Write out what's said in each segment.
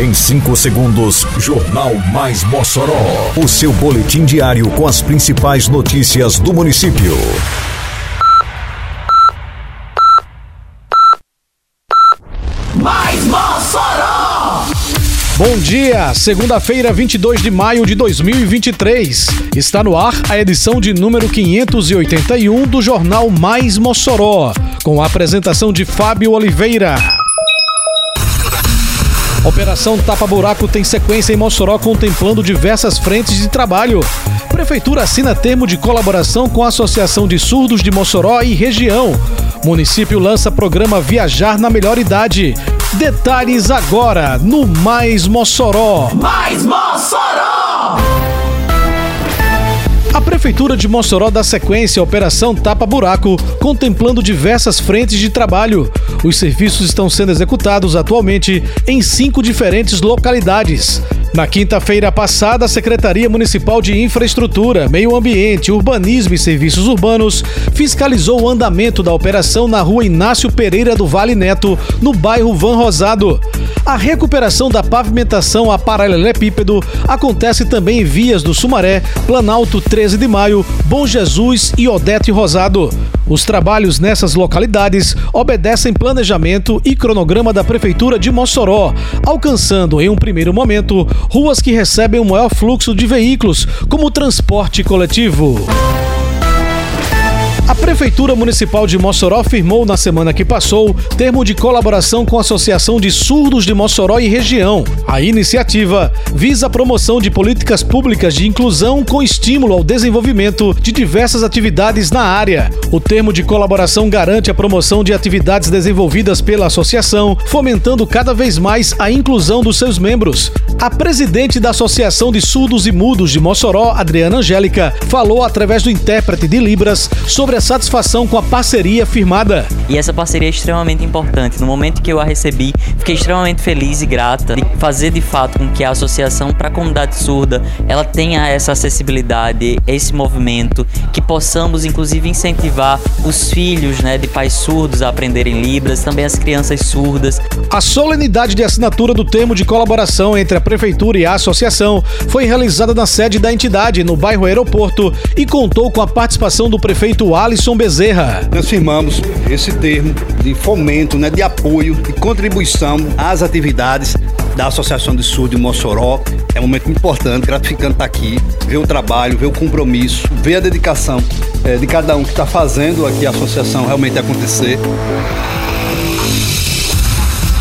Em 5 segundos, Jornal Mais Mossoró. O seu boletim diário com as principais notícias do município. Mais Mossoró! Bom dia, segunda-feira, 22 de maio de 2023. Está no ar a edição de número 581 do Jornal Mais Mossoró, com a apresentação de Fábio Oliveira. Operação Tapa Buraco tem sequência em Mossoró contemplando diversas frentes de trabalho. Prefeitura assina termo de colaboração com a Associação de Surdos de Mossoró e região. Município lança programa Viajar na Melhor Idade. Detalhes agora no Mais Mossoró. Mais Mossoró! A Prefeitura de Mossoró dá sequência à Operação Tapa Buraco, contemplando diversas frentes de trabalho. Os serviços estão sendo executados atualmente em cinco diferentes localidades. Na quinta-feira passada, a Secretaria Municipal de Infraestrutura, Meio Ambiente, Urbanismo e Serviços Urbanos fiscalizou o andamento da operação na rua Inácio Pereira do Vale Neto, no bairro Van Rosado. A recuperação da pavimentação a paralelepípedo acontece também em vias do Sumaré, Planalto 13 de Maio, Bom Jesus e Odete Rosado. Os trabalhos nessas localidades obedecem planejamento e cronograma da Prefeitura de Mossoró, alcançando em um primeiro momento ruas que recebem o maior fluxo de veículos, como o transporte coletivo. Prefeitura Municipal de Mossoró firmou na semana que passou termo de colaboração com a Associação de Surdos de Mossoró e Região. A iniciativa visa a promoção de políticas públicas de inclusão com estímulo ao desenvolvimento de diversas atividades na área. O termo de colaboração garante a promoção de atividades desenvolvidas pela associação, fomentando cada vez mais a inclusão dos seus membros. A presidente da Associação de Surdos e Mudos de Mossoró, Adriana Angélica, falou através do intérprete de Libras sobre a satisfação com a parceria firmada. E essa parceria é extremamente importante. No momento que eu a recebi, fiquei extremamente feliz e grata de fazer de fato com que a associação para a comunidade surda ela tenha essa acessibilidade, esse movimento, que possamos inclusive incentivar os filhos, né, de pais surdos a aprenderem libras, também as crianças surdas. A solenidade de assinatura do termo de colaboração entre a prefeitura e a associação foi realizada na sede da entidade, no bairro Aeroporto, e contou com a participação do prefeito Alisson Bezerra. Nós firmamos esse termo de fomento, né, de apoio e contribuição às atividades da Associação de Sul de Mossoró. É um momento importante, gratificante estar aqui, ver o trabalho, ver o compromisso, ver a dedicação é, de cada um que está fazendo aqui a associação realmente acontecer.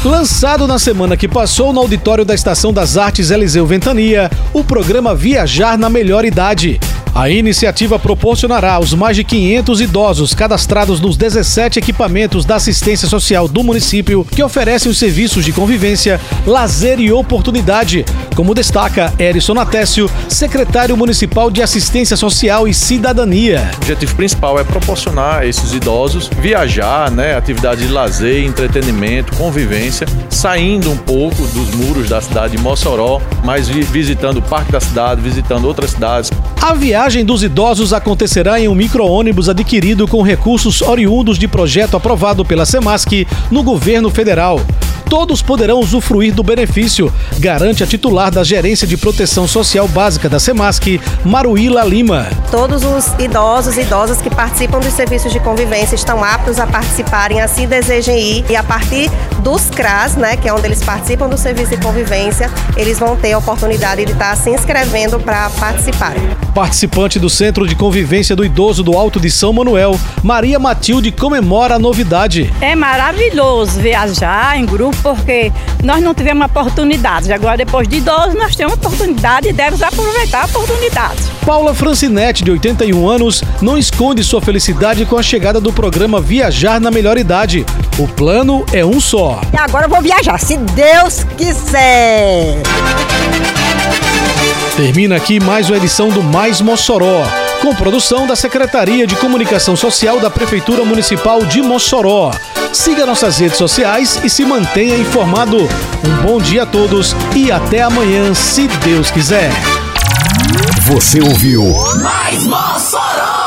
Lançado na semana que passou no auditório da Estação das Artes Eliseu Ventania, o programa Viajar na Melhor Idade. A iniciativa proporcionará aos mais de 500 idosos cadastrados nos 17 equipamentos da assistência social do município que oferecem os serviços de convivência, lazer e oportunidade, como destaca Erison Natécio, secretário municipal de Assistência Social e Cidadania. O objetivo principal é proporcionar a esses idosos viajar, né, atividades de lazer, entretenimento, convivência, saindo um pouco dos muros da cidade de Mossoró, mas visitando o Parque da Cidade, visitando outras cidades. A viagem dos idosos acontecerá em um micro-ônibus adquirido com recursos oriundos de projeto aprovado pela SEMASC no governo federal. Todos poderão usufruir do benefício, garante a titular da Gerência de Proteção Social Básica da SEMASC, Maruíla Lima. Todos os idosos e idosas que participam dos serviços de convivência estão aptos a participarem, assim desejem ir, e a partir dos CRAS, né, que é onde eles participam do serviço de convivência, eles vão ter a oportunidade de estar se inscrevendo para participarem. Participante do Centro de Convivência do Idoso do Alto de São Manuel, Maria Matilde comemora a novidade. É maravilhoso viajar em grupo porque nós não tivemos oportunidade. Agora, depois de idosos, nós temos oportunidade e devemos aproveitar a oportunidade. Paula Francinete, de 81 anos, não esconde sua felicidade com a chegada do programa Viajar na Melhor Idade. O plano é um só. E agora eu vou viajar, se Deus quiser. Termina aqui mais uma edição do Mais Mossoró, com produção da Secretaria de Comunicação Social da Prefeitura Municipal de Mossoró. Siga nossas redes sociais e se mantenha informado. Um bom dia a todos e até amanhã, se Deus quiser. Você ouviu Mais Mossoró!